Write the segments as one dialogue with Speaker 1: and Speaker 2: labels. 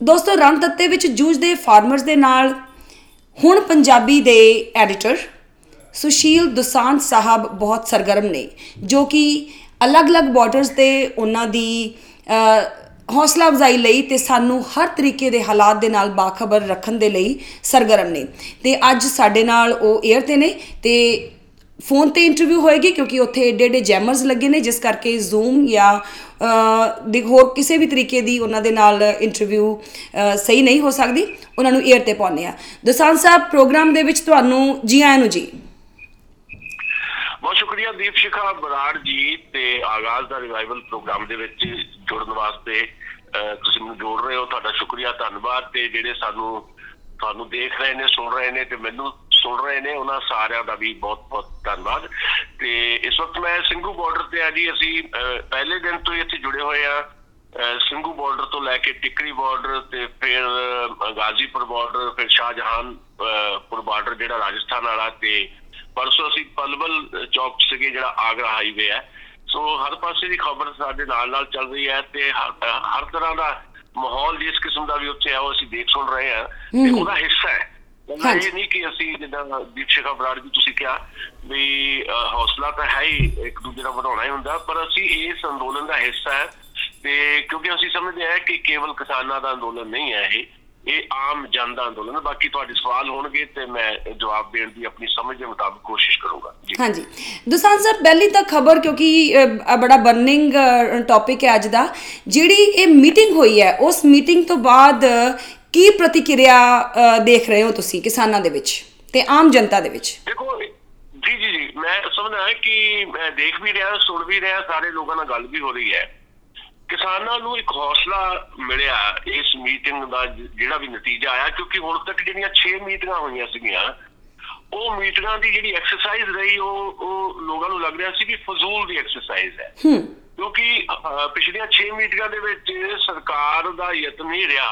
Speaker 1: ਦੋਸਤੋ ਰਣ ਤੱਤੇ ਵਿੱਚ ਜੂਝਦੇ ਫਾਰਮਰਸ ਦੇ ਨਾਲ ਹੁਣ ਪੰਜਾਬੀ ਦੇ ਐਡੀਟਰ ਸੁਸ਼ੀਲ ਦੁਸਾਂਝ ਸਾਹਿਬ ਬਹੁਤ ਸਰਗਰਮ ਨੇ ਜੋ ਕਿ ਅਲੱਗ-ਅਲੱਗ ਬਾਰਡਰਸ ਤੇ ਉਹਨਾਂ ਦੀ ਅ, ਹੌਸਲਾ ਅਫਜ਼ਾਈ ਲਈ ਤੇ ਸਾਨੂੰ ਹਰ ਤਰੀਕੇ ਦੇ ਹਾਲਾਤ ਦੇ ਨਾਲ ਬਾਖਬਰ ਰੱਖਣ ਦੇ ਲਈ ਸਰਗਰਮ ਨੇ। ਤੇ ਅੱਜ ਸਾਡੇ ਨਾਲ ਉਹ 에ਅਰ ਤੇ ਨੇ ਤੇ ਫੋਨ ਤੇ ਇੰਟਰਵਿਊ ਹੋਏਗੀ ਕਿਉਂਕਿ ਉੱਥੇ ਏਡੇ ਏਡੇ ਜੈਮਰਸ ਲੱਗੇ ਨੇ ਜਿਸ ਕਰਕੇ ਜ਼ੂਮ ਜਾਂ ਅ, ਦੀ ਹੋਰ ਕਿਸੇ ਵੀ ਤਰੀਕੇ ਦੀ ਉਹਨਾਂ ਦੇ ਨਾਲ ਇੰਟਰਵਿਊ ਅ, ਸਹੀ ਨਹੀਂ ਹੋ ਸਕਦੀ ਉਹਨਾਂ ਨੂੰ 에ਅਰ ਤੇ ਪਾਉਂਦੇ ਆ ਦਸਾਨ ਸਾਹਿਬ ਪ੍ਰੋਗਰਾਮ ਦੇ ਵਿੱਚ ਤੁਹਾਨੂੰ ਜੀ ਆਇਆਂ ਨੂੰ ਜੀ।
Speaker 2: ਬਹੁਤ ਸ਼ੁਕਰੀਆ ਦੀਪ ਸ਼ਿਖਾ ਬਰਾੜ ਜੀ ਤੇ ਆਗਾਜ਼ ਦਾ ਰਿਵਾਈਵਲ ਪ੍ਰੋਗਰਾਮ ਦੇ ਵਿੱਚ ਜੁੜਨ ਵਾਸਤੇ ਅਹ, ਤੁਸੀਂ ਮੈਨੂੰ ਜੋੜ ਰਹੇ ਹੋ ਤੁਹਾਡਾ ਸ਼ੁਕਰੀਆ ਧੰਨਵਾਦ ਤੇ ਜਿਹੜੇ ਸਾਨੂੰ ਤੁਹਾਨੂੰ ਦੇਖ ਰਹੇ ਨੇ ਸੁਣ ਰਹੇ ਨੇ ਤੇ ਮੈਨੂੰ ਸੁਣ ਰਹੇ ਨੇ ਉਹਨਾਂ ਸਾਰਿਆਂ ਦਾ ਵੀ ਬਹੁਤ ਬਹੁਤ ਧੰਨਵਾਦ। ਤੇ ਇਸ ਵਕਤ ਮੈਂ ਸਿੰਘੂ ਬਾਰਡਰ ਤੇ ਆ ਜੀ ਅਸੀਂ ਪਹਿਲੇ ਦਿਨ ਤੋਂ ਹੀ ਇੱਥੇ ਜੁੜੇ ਹੋਏ ਆ ਸਿੰਘੂ ਬਾਰਡਰ ਤੋਂ ਲੈ ਕੇ ਟਿਕਰੀ ਬਾਰਡਰ ਤੇ ਫਿਰ ਗਾਜ਼ੀਪੁਰ ਬਾਰਡਰ ਫਿਰ ਸ਼ਾਹਜਹਾਨ ਅਹ, ਪੁਰ ਬਾਰਡਰ ਜਿਹੜਾ ਰਾਜਸਥਾਨ ਵਾਲਾ ਤੇ ਪਰਸੋਂ ਅਸੀਂ ਪਲਵਲ ਚੌਕ ਸੀਗੇ ਜਿਹੜਾ ਆਗਰਾ ਹਾਈਵੇ ਹੈ। ਸੋ ਹਰ ਪਾਸੇ ਦੀ ਖਬਰ ਸਾਡੇ ਨਾਲ ਨਾਲ ਚੱਲ ਰਹੀ ਹੈ ਤੇ ਹਰ ਤਰ੍ਹਾਂ ਦਾ ਮਾਹੌਲ ਜਿਸ ਕਿਸਮ ਦਾ ਵੀ ਉੱਥੇ ਹੈ ਉਹ ਅਸੀਂ ਦੇਖ ਸੁਣ ਰਹੇ ਹਾਂ। ਤੇ ਉਹਦਾ ਹਿੱਸਾ ਹੈ।
Speaker 1: ਹਾਂਜੀ।
Speaker 2: ਇਹ ਨਹੀਂ ਕਿ ਅਸੀਂ ਜਿੱਦਾਂ ਦੀਪ ਸ਼ੇਖਾ ਬਰਾੜ ਜੀ ਤੁਸੀਂ ਕਿਹਾ ਵੀ ਹੌਸਲਾ ਤਾਂ ਹੈ ਹੀ ਇੱਕ ਦੂਜੇ ਦਾ ਵਧਾਉਣਾ ਹੀ ਹੁੰਦਾ ਪਰ ਅਸੀਂ ਇਸ ਅੰਦੋਲਨ ਦਾ ਹਿੱਸਾ ਹੈ ਤੇ ਕਿਉਂਕਿ ਅਸੀਂ ਸਮਝਦੇ ਹਾਂ ਕਿ ਕੇਵਲ ਕਿਸਾਨਾਂ ਦਾ ਅੰਦੋਲਨ ਨਹੀਂ ਹੈ ਇਹ ਇਹ ਆਮ ਜਨ ਦਾ ਅੰਦੋਲਨ ਹੈ। ਬਾਕੀ ਤੁਹਾਡੇ ਸਵਾਲ ਹੋਣਗੇ ਤੇ ਮੈਂ ਜਵਾਬ ਦੇਣ ਦੀ ਆਪਣੀ ਸਮਝ ਦੇ ਮੁਤਾਬਕ ਕੋਸ਼ਿਸ਼ ਕਰੂੰਗਾ। ਜੀ।
Speaker 1: ਹਾਂਜੀ। ਦੁਸਾਨ ਸਾਹਿਬ ਪਹਿਲੀ ਤਾਂ ਖਬਰ ਕਿਉਂਕਿ ਬੜਾ ਬਰਨਿੰਗ ਟੌਪਿਕ ਹੈ ਅੱਜ ਦਾ ਜਿਹੜੀ ਇਹ ਮੀਟਿੰਗ ਹੋਈ ਹੈ ਉਸ ਮੀਟਿੰਗ ਤੋਂ ਬਾਅਦ ਕੀ ਪ੍ਰਤੀਕਿਰਿਆ ਦੇਖ ਰਹੇ ਹੋ ਤੁਸੀਂ ਕਿਸਾਨਾਂ ਦੇ ਵਿੱਚ ਤੇ ਆਮ ਜਨਤਾ ਦੇ ਵਿੱਚ?
Speaker 2: ਦੇਖੋ ਜੀ ਜੀ ਜੀ ਮੈਂ ਸਮਝਦਾ ਹਾਂ ਕਿ ਮੈਂ ਦੇਖ ਵੀ ਰਿਹਾ ਸੁਣ ਵੀ ਰਿਹਾ ਸਾਰੇ ਲੋਕਾਂ ਨਾਲ ਗੱਲ ਵੀ ਹੋ ਰਹੀ ਹੈ। ਕਿਸਾਨਾਂ ਨੂੰ ਇੱਕ ਹੌਸਲਾ ਮਿਲਿਆ ਇਸ ਮੀਟਿੰਗ ਦਾ ਜਿਹੜਾ ਵੀ ਨਤੀਜਾ ਆਇਆ ਕਿਉਂਕਿ ਹੁਣ ਤੱਕ ਜਿਹੜੀਆਂ 6 ਮੀਟਿੰਗਾਂ ਹੋਈਆਂ ਸੀਗੀਆਂ ਉਹ ਮੀਟਿੰਗਾਂ ਦੀ ਜਿਹੜੀ ਐਕਸਰਸਾਈਜ਼ ਰਹੀ ਉਹ ਉਹ ਲੋਕਾਂ ਨੂੰ ਲੱਗ ਰਿਹਾ ਸੀ ਕਿ ਫਜ਼ੂਲ ਦੀ ਐਕਸਰਸਾਈਜ਼ ਹੈ। ਕਿਉਂਕਿ ਪਿਛਲੀਆਂ 6 ਮੀਟਿੰਗਾਂ ਦੇ ਵਿੱਚ ਸਰਕਾਰ ਦਾ ਯਤਨ ਨਹੀਂ ਰਿਹਾ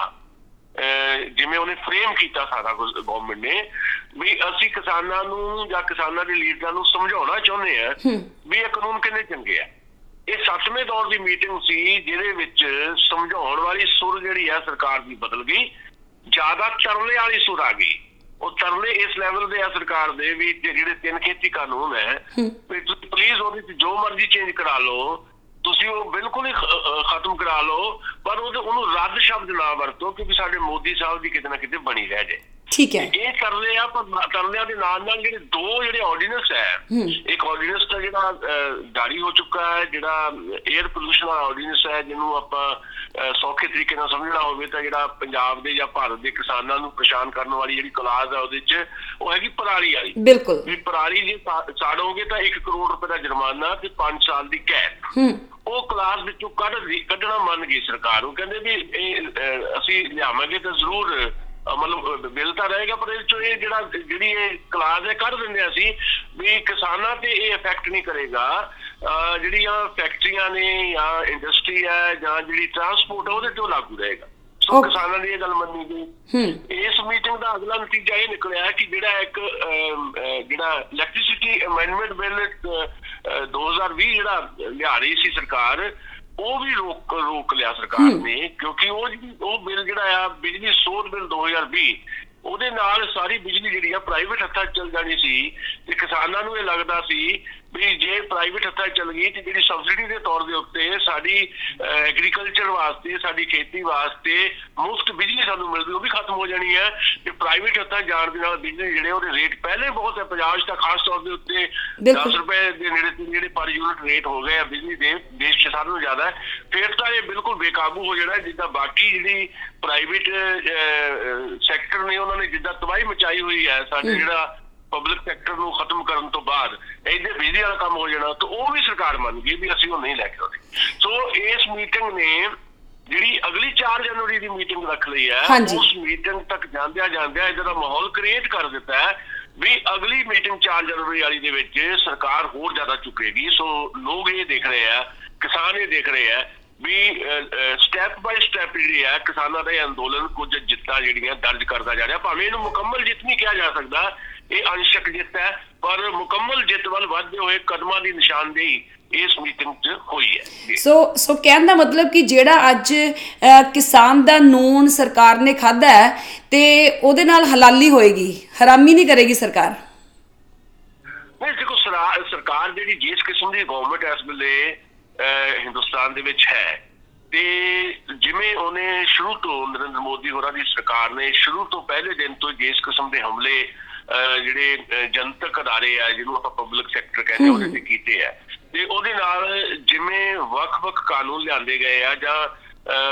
Speaker 2: ਜਿਵੇਂ ਉਹਨੇ ਫਰੇਮ ਕੀਤਾ ਸਾਰਾ ਕੁਝ ਗਵਰਨਮੈਂਟ ਨੇ ਵੀ ਅਸੀਂ ਕਿਸਾਨਾਂ ਨੂੰ ਜਾਂ ਕਿਸਾਨਾਂ ਦੇ ਲੀਡਰਾਂ ਨੂੰ ਸਮਝਾਉਣਾ ਚਾਹੁੰਦੇ ਆ ਵੀ ਇਹ ਕਾਨੂੰਨ ਕਿੰਨੇ ਚੰਗੇ ਆ। ਇਹ ਸੱਤਵੇਂ ਦੌਰ ਦੀ ਮੀਟਿੰਗ ਸੀ ਜਿਹਦੇ ਵਿੱਚ ਸਮਝਾਉਣ ਵਾਲੀ ਸੁਰ ਜਿਹੜੀ ਆ ਸਰਕਾਰ ਦੀ ਬਦਲ ਗਈ। ਜ਼ਿਆਦਾ ਤਰਲੇ ਵਾਲੀ ਸੁਰ ਆ ਗਈ। ਉਹ ਤਰਲੇ ਇਸ ਲੈਵਲ ਦੇ ਆ ਸਰਕਾਰ ਦੇ ਵੀ ਜਿਹੜੇ ਤਿੰਨ ਖੇਤੀ ਕਾਨੂੰਨ ਹੈ ਪਲੀਜ਼ ਉਹਦੇ ਵਿੱਚ ਜੋ ਮਰਜ਼ੀ ਚੇਂਜ ਕਰਾ ਲਓ। ਤੁਸੀਂ ਉਹ ਬਿਲਕੁਲ ਹੀ ਖ- ਅ, ਖਤਮ ਕਰਾ ਲਓ ਪਰ ਉਹਦੇ ਉਹਨੂੰ ਰੱਦ ਸ਼ਬਦ ਨਾ ਵਰਤੋ ਕਿਉਂਕਿ ਸਾਡੇ ਮੋਦੀ ਸਾਹਿਬ ਦੀ ਕਿਤੇ ਨਾ ਕਿਤੇ ਬਣੀ ਰਹਿ ਜੇ
Speaker 1: ਠੀਕ ਹੈ।
Speaker 2: ਇਹ ਤਰਲੇ ਆ ਪਰ ਤਰਲਿਆਂ ਦੇ ਨਾਲ ਨਾਲ ਜਿਹੜੇ ਦੋ ਜਿਹੜੇ ਆਰਡੀਨੈਂਸ ਹੈ ਇੱਕ ਆਰਡੀਨੈਂਸ ਤਾਂ ਜਿਹੜਾ ਜਾਰੀ ਹੋ ਚੁੱਕਾ ਹੈ ਜਿਹੜਾ 에ਅਰ ਪੋਲੂਸ਼ਨ ਦਾ ਆਰਡੀਨੈਂਸ ਹੈ ਜਿਹਨੂੰ ਆਪਾਂ ਸੌਖੇ ਤਰੀਕੇ ਨਾਲ ਸਮਝਣਾ ਹੋਵੇ ਤਾਂ ਜਿਹੜਾ ਪੰਜਾਬ ਦੇ ਜਾਂ ਭਾਰਤ ਦੇ ਕਿਸਾਨਾਂ ਨੂੰ ਪਰੇਸ਼ਾਨ ਕਰਨ ਵਾਲੀ ਜਿਹੜੀ ਕਲਾਜ਼ ਹੈ ਉਹਦੇ 'ਚ ਉਹ ਹੈਗੀ ਪਰਾਲੀ ਵਾਲੀ।
Speaker 1: ਬਿਲਕੁਲ।
Speaker 2: ਵੀ ਪਰਾਲੀ ਜੇ ਸਾੜੋਗੇ ਤਾਂ 1 ਕਰੋੜ ਰੁਪਏ ਦਾ ਜੁਰਮਾਨਾ ਤੇ 5 ਸਾਲ ਦੀ ਕੈਦ।
Speaker 1: ਹੂੰ।
Speaker 2: ਉਹ ਕਲਾਸ ਵਿੱਚੋਂ ਕੱਢ ਰਹੀ- ਕੱਢਣਾ ਮੰਨ ਗਈ ਸਰਕਾਰ ਉਹ ਕਹਿੰਦੇ ਵੀ ਇਹ ਅਸੀਂ ਲਿਆਵਾਂਗੇ ਤਾਂ ਜ਼ਰੂਰ ਮਤਲਬ ਬਿੱਲ ਤਾਂ ਰਹੇਗਾ ਪਰ ਇਹ ਚੋਂ ਇਹ ਜਿਹੜਾ ਜਿਹੜੀ ਇਹ ਕਲਾਸ ਹੈ ਕੱਢ ਦਿੰਦੇ ਹਾਂ ਅਸੀਂ ਵੀ ਕਿਸਾਨਾਂ ਤੇ ਇਹ ਇਫੈਕਟ ਨਹੀਂ ਕਰੇਗਾ। ਜਿਹੜੀਆਂ ਫੈਕਟਰੀਆਂ ਨੇ ਜਾਂ ਇੰਡਸਟਰੀ ਹੈ ਜਾਂ ਜਿਹੜੀ ਟਰਾਂਸਪੋਰਟ ਹੈ ਉਹਦੇ ਤੇ ਲਾਗੂ ਰਹੇਗਾ। ਸੋ. ਕਿਸਾਨਾਂ ਦੀ ਇਹ ਗੱਲ ਮੰਨੀ ਗਈ। ਇਸ ਮੀਟਿੰਗ ਦਾ ਅਗਲਾ ਨਤੀਜਾ ਇਹ ਨਿਕਲਿਆ ਕਿ ਜਿਹੜਾ ਇੱਕ ਜਿਹੜਾ ਇਲੈਕਟ੍ਰਿਸਿਟੀ ਅਮੈਂਡਮੈਂਟ ਬਿੱਲ 2020 ਜਿਹੜਾ ਲਿਆ ਰਹੀ ਸੀ ਸਰਕਾਰ ਉਹ ਵੀ ਰੋਕ ਰੋਕ ਲਿਆ ਸਰਕਾਰ ਨੇ ਕਿਉਂਕਿ ਉਹ ਉਹ ਬਿੱਲ ਜਿਹੜਾ ਆ ਬਿਜਲੀ ਸੋਧ ਬਿੱਲ 2020 ਉਹਦੇ ਨਾਲ ਸਾਰੀ ਬਿਜਲੀ ਜਿਹੜੀ ਆ ਪ੍ਰਾਈਵੇਟ ਹੱਥਾਂ 'ਚ ਚਲ ਜਾਣੀ ਸੀ ਤੇ ਕਿਸਾਨਾਂ ਨੂੰ ਇਹ ਲੱਗਦਾ ਸੀ ਵੀ ਜੇ ਪ੍ਰਾਈਵੇਟ ਹੱਥਾਂ ਚਲ ਗਈ ਤੇ ਜਿਹੜੀ ਸਬਸਿਡੀ ਦੇ ਤੌਰ ਦੇ ਉੱਤੇ ਸਾਡੀ ਐਗਰੀਕਲਚਰ ਵਾਸਤੇ ਸਾਡੀ ਖੇਤੀ ਵਾਸਤੇ ਮੁਫਤ ਬਿਜਲੀ ਸਾਨੂੰ ਮਿਲਦੀ ਉਹ ਵੀ ਖਤਮ ਹੋ ਜਾਣੀ ਹੈ। ਤੇ ਪ੍ਰਾਈਵੇਟ ਹੱਥਾਂ ਜਾਣ ਦੇ ਨਾਲ ਬਿਜਲੀ ਜਿਹੜੇ ਉਹਦੇ ਰੇਟ ਪਹਿਲੇ ਬਹੁਤ ਹੈ ਪੰਜਾਬ 'ਚ ਤਾਂ ਖਾਸ ਤੌਰ ਦੇ ਉੱਤੇ
Speaker 1: ਬਿਲਕੁਲ।
Speaker 2: 10 ਰੁਪਏ ਦੇ ਨੇੜੇ ਤੇ ਜਿਹੜੇ ਪਰ ਯੂਨਿਟ ਰੇਟ ਹੋ ਗਏ ਆ ਬਿਜਲੀ ਦੇ ਦੇਸ਼ 'ਚ ਸਾਰਿਆਂ ਨਾਲੋਂ ਜ਼ਿਆਦਾ। ਹੈ ਫਿਰ ਤਾਂ ਇਹ ਬਿਲਕੁਲ ਬੇਕਾਬੂ ਹੋ ਜਾਣਾ ਜਿੱਦਾਂ ਬਾਕੀ ਜਿਹੜੀ ਪ੍ਰਾਈਵੇਟ ਸੈਕਟਰ ਨੇ ਉਹਨਾਂ ਨੇ ਜਿੱਦਾਂ ਤਬਾਹੀ ਮਚਾਈ ਹੋਈ ਹੈ ਸਾਡੇ ਜਿਹੜਾ ਪਬਲਿਕ ਸੈਕਟਰ ਨੂੰ ਖਤਮ ਕਰਨ ਤੋਂ ਬਾਅਦ ਇਹਦੇ ਬਿਜਲੀ ਵਾਲਾ ਕੰਮ ਹੋ ਜਾਣਾ ਤਾਂ ਉਹ ਵੀ ਸਰਕਾਰ ਮੰਨ ਗਈ ਵੀ ਅਸੀਂ ਉਹ ਨਹੀਂ ਲੈ ਕੇ ਆਉਂਦੇ ਸੋ ਇਸ ਮੀਟਿੰਗ ਨੇ ਜਿਹੜੀ ਅਗਲੀ 4 ਜਨਵਰੀ ਦੀ ਮੀਟਿੰਗ ਰੱਖ ਲਈ ਹੈ। ਉਸ ਮੀਟਿੰਗ ਤੱਕ ਜਾਂਦਿਆਂ ਜਾਂਦਿਆਂ ਇਹਦਾ ਮਾਹੌਲ ਕ੍ਰੀਏਟ ਕਰ ਦਿੱਤਾ ਹੈ ਵੀ ਅਗਲੀ ਮੀਟਿੰਗ 4 ਜਨਵਰੀ ਵਾਲੀ ਦੇ ਵਿੱਚ ਸਰਕਾਰ ਹੋਰ ਜ਼ਿਆਦਾ ਚੁੱਕੇਗੀ ਸੋ ਲੋਕ ਇਹ ਦੇਖ ਰਹੇ ਆ ਕਿਸਾਨ ਇਹ ਦੇਖ ਰਹੇ ਆ ਵੀ ਸਟੈਪ ਬਾਈ ਸਟੈਪ ਜਿਹੜੀ ਹੈ ਕਿਸਾਨਾਂ ਦਾ ਇਹ ਅੰਦੋਲਨ ਕੁਝ ਜਿੱਤਾਂ ਜਿਹੜੀਆਂ ਦਰਜ ਕਰਦਾ ਜਾ ਰਿਹਾ ਭਾਵੇਂ ਇਹਨੂੰ ਮੁਕੰਮਲ ਜਿੱਤ ਨਹੀਂ ਕਿਹਾ ਜਾ ਸਕਦਾ ਇਹ ਅੰਸ਼ਕ ਜਿੱਤ ਹੈ ਪਰ ਮੁਕੰਮਲ ਜਿੱਤ ਵੱਲ ਵਧਦੇ ਹੋਏ ਕਦਮਾਂ ਦੀ ਨਿਸ਼ਾਨਦੇਹੀ ਇਸ ਮੀਟਿੰਗ 'ਚ ਹੋਈ ਹੈ।
Speaker 1: ਸੋ ਸੋ ਕਹਿਣ ਦਾ ਮਤਲਬ ਕਿ ਜਿਹੜਾ ਅੱਜ ਕਿਸਾਨ ਦਾ ਨੂਨ ਸਰਕਾਰ ਨੇ ਖਾਦਾ ਹੈ ਤੇ ਉਹਦੇ ਨਾਲ ਹਲਾਲੀ ਹੋਏਗੀ ਹਰਾਮੀ ਨਹੀਂ ਕਰੇਗੀ ਸਰਕਾਰ
Speaker 2: ਨਹੀਂ ਦੇਖੋ ਸਰਾ- ਸਰਕਾਰ ਜਿਹੜੀ ਜਿਸ ਕਿਸਮ ਦੀ ਗਵਰਨਮੈਂਟ ਇਸ ਵੇਲੇ ਹਿੰਦੁਸਤਾਨ ਦੇ ਵਿੱਚ ਹੈ। ਤੇ ਜਿਵੇਂ ਉਹਨੇ ਸ਼ੁਰੂ ਤੋਂ ਨਰਿੰਦਰ ਮੋਦੀ ਹੋਰਾਂ ਦੀ ਸਰਕਾਰ ਨੇ ਸ਼ੁਰੂ ਤੋਂ ਪਹਿਲੇ ਦਿਨ ਤੋਂ ਜਿਸ ਕਿਸਮ ਦੇ ਹਮਲੇ ਜਿਹੜੇ ਜਨਤਕ ਅਦਾਰੇ ਆ ਜਿਹਨੂੰ ਆਪਾਂ ਪਬਲਿਕ ਸੈਕਟਰ ਕਹਿੰਦੇ ਉਹਦੇ ਤੇ ਕੀਤੇ ਆ। ਤੇ ਉਹਦੇ ਨਾਲ ਜਿਵੇਂ ਵੱਖ-ਵੱਖ ਕਾਨੂੰਨ ਲਿਆਂਦੇ ਗਏ ਆ ਜਾਂ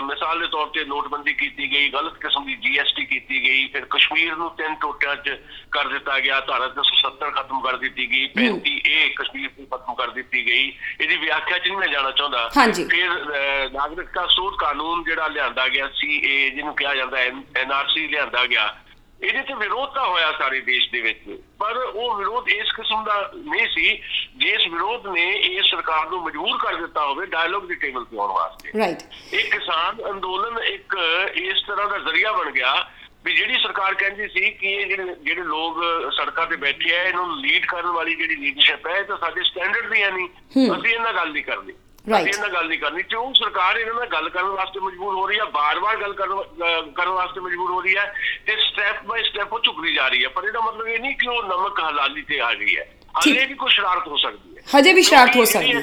Speaker 2: ਮਿਸਾਲ ਦੇ ਤੌਰ ਤੇ ਨੋਟਬੰਦੀ ਕੀਤੀ ਗਈ ਗਲਤ ਕਿਸਮ ਦੀ ਜੀਐਸਟੀ ਕੀਤੀ ਗਈ ਫਿਰ ਕਸ਼ਮੀਰ ਨੂੰ ਤਿੰਨ ਟੋਟਿਆਂ 'ਚ ਕਰ ਦਿੱਤਾ ਗਿਆ ਧਾਰਾ 370 ਖਤਮ ਕਰ ਦਿੱਤੀ ਗਈ 35 ਏ ਕਸ਼ਮੀਰ ਨੂੰ ਖਤਮ ਕਰ ਦਿੱਤੀ ਗਈ। ਇਹਦੀ ਵਿਆਖਿਆ 'ਚ ਨਹੀਂ ਮੈਂ ਜਾਣਾ ਚਾਹੁੰਦਾ। ਫਿਰ ਨਾਗਰਿਕਤਾ ਸੋਧ ਕਾਨੂੰਨ ਜਿਹੜਾ ਲਿਆਂਦਾ ਗਿਆ ਸੀ ਇਹ ਜਿਹਨੂੰ ਕਿਹਾ ਜਾਂਦਾ ਐਨਆਰਸੀ ਲਿਆਂਦਾ ਗਿਆ ਇਹਦੇ ਤੇ ਵਿਰੋਧ ਤਾਂ ਹੋਇਆ ਸਾਰੇ ਦੇਸ਼ ਦੇ ਵਿੱਚ ਪਰ ਉਹ ਵਿਰੋਧ ਇਸ ਕਿਸਮ ਦਾ ਨਹੀਂ ਸੀ ਜਿਸ ਵਿਰੋਧ ਨੇ ਇਹ ਸਰਕਾਰ ਨੂੰ ਮਜਬੂਰ ਕਰ ਦਿੱਤਾ ਹੋਵੇ ਡਾਇਲੋਗ ਦੀ ਟੇਬਲ ਤੇ ਆਉਣ ਵਾਸਤੇ।
Speaker 1: ਰਾਈਟ
Speaker 2: ਇਹ ਕਿਸਾਨ ਅੰਦੋਲਨ ਇੱਕ ਇਸ ਤਰ੍ਹਾਂ ਦਾ ਜ਼ਰੀਆ ਬਣ ਗਿਆ ਵੀ ਜਿਹੜੀ ਸਰਕਾਰ ਕਹਿੰਦੀ ਸੀ ਕਿ ਇਹ ਜਿਹੜੇ ਜਿਹੜੇ ਲੋਕ ਸੜਕਾਂ ਤੇ ਬੈਠੇ ਆ ਇਹਨੂੰ ਲੀਡ ਕਰਨ ਵਾਲੀ ਜਿਹੜੀ ਲੀਡਰਸ਼ਿਪ ਹੈ ਇਹ ਤਾਂ ਸਾਡੇ ਸਟੈਂਡਰਡ ਦੀ ਹੈ। ਨਹੀਂ ਅਸੀਂ ਇਹਨਾਂ ਗੱਲ ਨਹੀਂ
Speaker 1: Right.
Speaker 2: ਅਸੀਂ ਇਹਨਾਂ ਨਾਲ ਗੱਲ ਨਹੀਂ ਕਰਨੀ ਉਹ ਸਰਕਾਰ ਇਹਨਾਂ ਨਾਲ ਗੱਲ ਕਰਨ ਵਾਸਤੇ ਮਜਬੂਰ ਹੋ ਰਹੀ ਹੈ ਬਾਰ-ਬਾਰ ਗੱਲ ਕਰਨ ਅਹ ਕਰਨ ਵਾਸਤੇ ਮਜਬੂਰ ਹੋ ਰਹੀ ਹੈ ਤੇ ਸਟੈਪ ਬਾਈ ਸਟੈਪ ਉਹ ਝੁਕਦੀ ਜਾ ਰਹੀ ਹੈ। ਪਰ ਇਹਦਾ ਮਤਲਬ ਇਹ ਨਹੀਂ ਕਿ ਉਹ ਨਮਕ ਹਲਾਲੀ ਤੇ ਆ ਗਈ ਹੈ। ਹਾਲੇ ਵੀ ਕੋਈ ਸ਼ਰਾਰਤ ਹੋ ਸਕਦੀ ਹੈ।
Speaker 1: ਹਜੇ ਵੀ ਸ਼ਰਾਰਤ ਹੋ ਸਕਦੀ ਹੈ।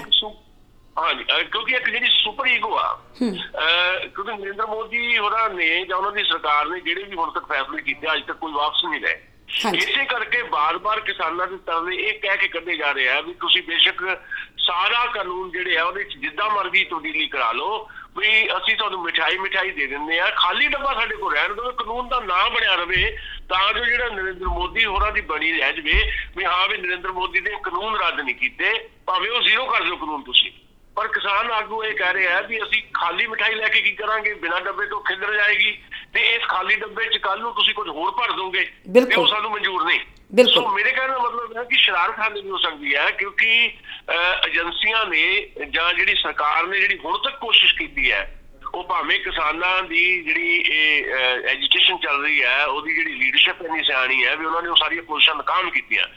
Speaker 2: ਹਾਂਜੀ ਅਹ ਕਿਉਂਕਿ ਇੱਕ ਜਿਹੜੀ ਸੁਪਰ ਈਗੋ ਆ ਅਹ ਕਿਉਂਕਿ ਨਰਿੰਦਰ ਮੋਦੀ ਹੋਰਾਂ ਨੇ ਜਾਂ ਉਹਨਾਂ ਦੀ ਸਰਕਾਰ ਨੇ ਜਿਹੜੇ ਵੀ ਹੁਣ ਤੱਕ ਫੈਸਲੇ ਕੀਤੇ ਅੱਜ ਤੱਕ ਕੋਈ ਵਾਪਸ ਨਹੀਂ ਲਏ। ਇਸੇ ਕਰਕੇ ਬਾਰ-ਬਾਰ ਕਿਸਾਨਾਂ ਦੇ ਤਰਲੇ ਇਹ ਕਹਿ ਕੇ ਕੱਢੇ ਜਾ ਰਹੇ ਆ ਵੀ ਤੁਸੀਂ ਬੇਸ਼ੱਕ ਸਾਰਾ ਕਾਨੂੰਨ ਜਿਹੜੇ ਆ ਉਹਦੇ ਚ ਜਿੱਦਾਂ ਮਰਜ਼ੀ ਤਬਦੀਲੀ ਕਰਾ ਲਓ, ਵੀ ਅਸੀਂ ਤੁਹਾਨੂੰ ਮਿਠਾਈ ਮਿਠਾਈ ਦੇ ਦਿੰਦੇ ਆ, ਖਾਲੀ ਡੱਬਾ ਸਾਡੇ ਕੋਲ ਰਹਿਣ ਦਿਓ, ਕਾਨੂੰਨ ਦਾ ਨਾਂ ਬਣਿਆ ਰਵੇ, ਤਾਂ ਜੋ ਜਿਹੜਾ ਨਰਿੰਦਰ ਮੋਦੀ ਹੋਰਾਂ ਦੀ ਬਣੀ ਰਹਿ ਜਵੇ, ਵੀ ਹਾਂ ਵੀ ਨਰਿੰਦਰ ਮੋਦੀ ਦੇ ਕਾਨੂੰਨ ਰੱਦ ਨਹੀਂ ਕੀਤੇ, ਭਾਵੇਂ ਉਹ ਜ਼ੀਰੋ ਕਰ ਦਿਓ ਕਾਨੂੰਨ ਤੁਸੀਂ। ਪਰ ਕਿਸਾਨ ਆਗੂ ਇਹ ਕਹਿ ਰਹੇ ਵੀ ਅਸੀਂ ਖਾਲੀ ਮਿਠਾਈ ਲੈ ਕੇ ਕੀ ਕਰਾਂਗੇ ਬਿਨਾਂ ਡੱਬੇ ਤੋਂ ਖਿੱਲਰ ਜਾਏਗੀ ਤੇ ਇਸ ਖਾਲੀ ਡੱਬੇ 'ਚ ਕੱਲ ਨੂੰ ਤੁਸੀਂ ਕੁਝ ਹੋਰ ਭਰ ਦੋਗੇ ਤੇ। ਉਹ ਸਾਨੂੰ ਮਨਜ਼ੂਰ ਨਹੀਂ
Speaker 1: ਬਿਲਕੁਲ।
Speaker 2: ਸੋ ਮੇਰੇ ਕਹਿਣ ਦਾ ਮਤਲਬ ਹੈ ਕਿ ਸ਼ਰਾਰਤ ਹਾਲੇ ਵੀ ਹੋ ਸਕਦੀ ਹੈ ਕਿਉਂਕਿ ਏਜੰਸੀਆਂ ਨੇ ਜਾਂ ਜਿਹੜੀ ਸਰਕਾਰ ਨੇ ਜਿਹੜੀ ਹੁਣ ਤੱਕ ਕੋਸ਼ਿਸ਼ ਕੀਤੀ ਹੈ ਉਹ ਭਾਵੇਂ ਕਿਸਾਨਾਂ ਦੀ ਜਿਹੜੀ ਇਹ ਐਜੂਕੇਸ਼ਨ ਚੱਲ ਰਹੀ ਹੈ ਉਹਦੀ ਜਿਹੜੀ ਲੀਡਰਸ਼ਿਪ ਇੰਨੀ ਸਿਆਣੀ ਹੈ ਵੀ ਉਹਨਾਂ ਨੇ ਉਹ ਸਾਰੀਆਂ ਕੋਸ਼ਿਸ਼ਾਂ ਨਾਕਾਮ ਕੀਤੀਆਂ